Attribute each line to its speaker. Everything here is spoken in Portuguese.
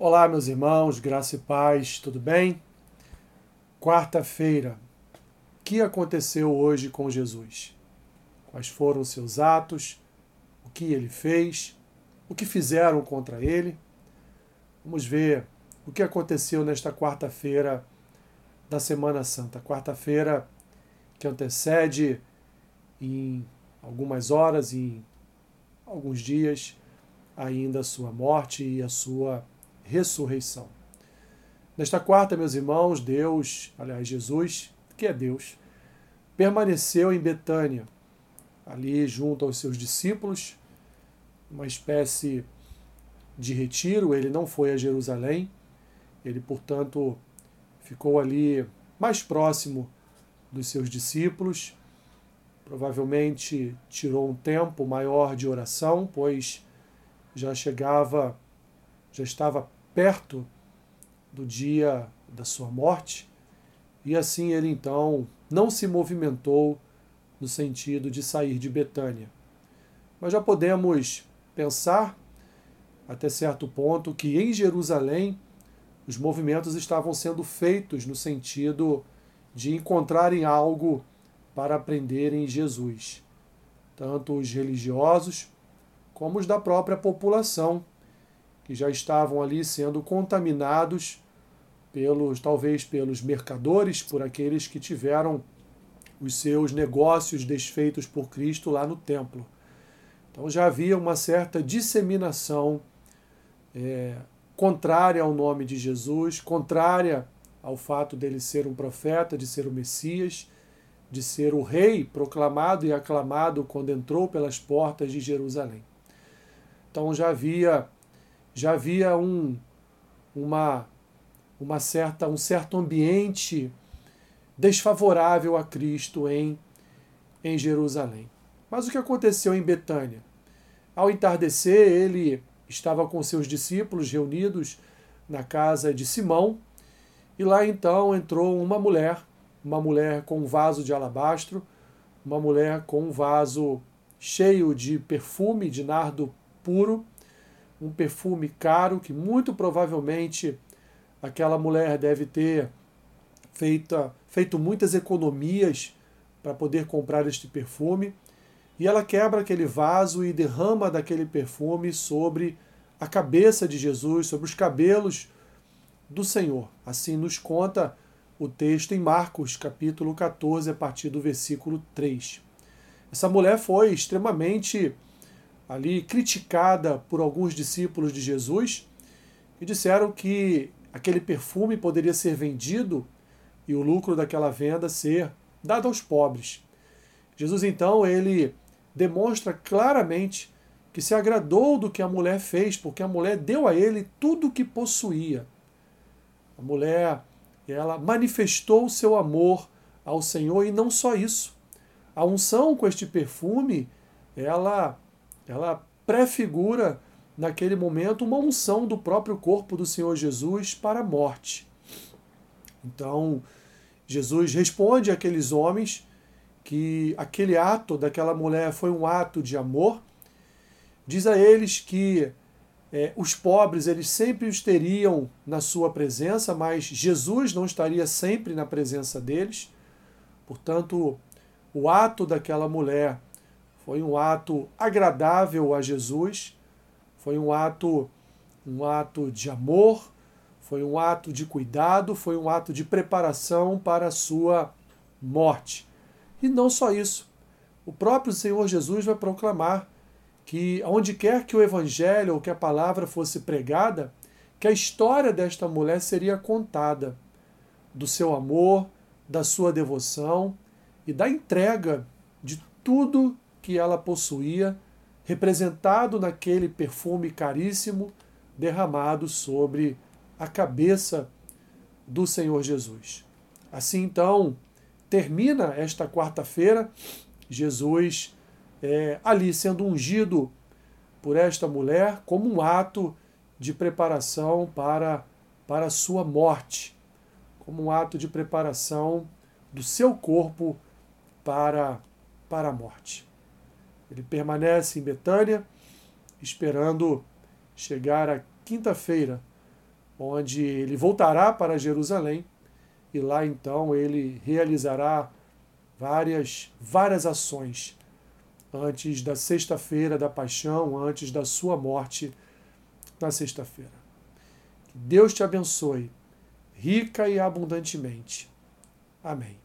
Speaker 1: Olá, meus irmãos, graça e paz, tudo bem? Quarta-feira. O que aconteceu hoje com Jesus? Quais foram os seus atos? O que ele fez? O que fizeram contra ele? Vamos ver o que aconteceu nesta quarta-feira da Semana Santa. Quarta-feira que antecede em algumas horas, em alguns dias, ainda a sua morte e a sua ressurreição. Nesta quarta, meus irmãos, Deus, aliás, Jesus, que é Deus, permaneceu em Betânia, ali junto aos seus discípulos, uma espécie de retiro. Ele não foi a Jerusalém, ele, portanto, ficou ali mais próximo dos seus discípulos. Provavelmente tirou um tempo maior de oração, pois já chegava, já estava perto do dia da sua morte, e assim ele então não se movimentou no sentido de sair de Betânia. Mas já podemos pensar, até certo ponto, que em Jerusalém os movimentos estavam sendo feitos no sentido de encontrarem algo para aprenderem em Jesus. Tanto os religiosos como os da própria população que já estavam ali sendo contaminados pelos talvez pelos mercadores, por aqueles que tiveram os seus negócios desfeitos por Cristo lá no templo. Então já havia uma certa disseminação é, contrária ao nome de Jesus, contrária ao fato dele ser um profeta, de ser o Messias, de ser o rei proclamado e aclamado quando entrou pelas portas de Jerusalém. Então já havia já havia um, uma, uma certa, um certo ambiente desfavorável a Cristo em, em Jerusalém. Mas o que aconteceu em Betânia? Ao entardecer, ele estava com seus discípulos reunidos na casa de Simão, e lá então entrou uma mulher, uma mulher com um vaso de alabastro, uma mulher com um vaso cheio de perfume de nardo puro, um perfume caro que muito provavelmente aquela mulher deve ter feito, feito muitas economias para poder comprar este perfume. E ela quebra aquele vaso e derrama daquele perfume sobre a cabeça de Jesus, sobre os cabelos do Senhor. Assim nos conta o texto em Marcos, capítulo 14, a partir do versículo 3. Essa mulher foi extremamente ali criticada por alguns discípulos de Jesus e disseram que aquele perfume poderia ser vendido e o lucro daquela venda ser dado aos pobres. Jesus então ele demonstra claramente que se agradou do que a mulher fez, porque a mulher deu a ele tudo o que possuía. A mulher, ela manifestou o seu amor ao Senhor e não só isso. A unção com este perfume, ela ela prefigura naquele momento uma unção do próprio corpo do Senhor Jesus para a morte. Então, Jesus responde àqueles homens que aquele ato daquela mulher foi um ato de amor. Diz a eles que é, os pobres eles sempre os teriam na sua presença, mas Jesus não estaria sempre na presença deles. Portanto, o ato daquela mulher foi um ato agradável a Jesus, foi um ato um ato de amor, foi um ato de cuidado, foi um ato de preparação para a sua morte. E não só isso. O próprio Senhor Jesus vai proclamar que onde quer que o evangelho ou que a palavra fosse pregada, que a história desta mulher seria contada do seu amor, da sua devoção e da entrega de tudo que ela possuía, representado naquele perfume caríssimo derramado sobre a cabeça do Senhor Jesus. Assim então, termina esta quarta-feira, Jesus é, ali sendo ungido por esta mulher como um ato de preparação para, para a sua morte, como um ato de preparação do seu corpo para, para a morte. Ele permanece em Betânia, esperando chegar a quinta-feira onde ele voltará para Jerusalém e lá então ele realizará várias várias ações antes da sexta-feira da paixão, antes da sua morte na sexta-feira. Que Deus te abençoe rica e abundantemente. Amém.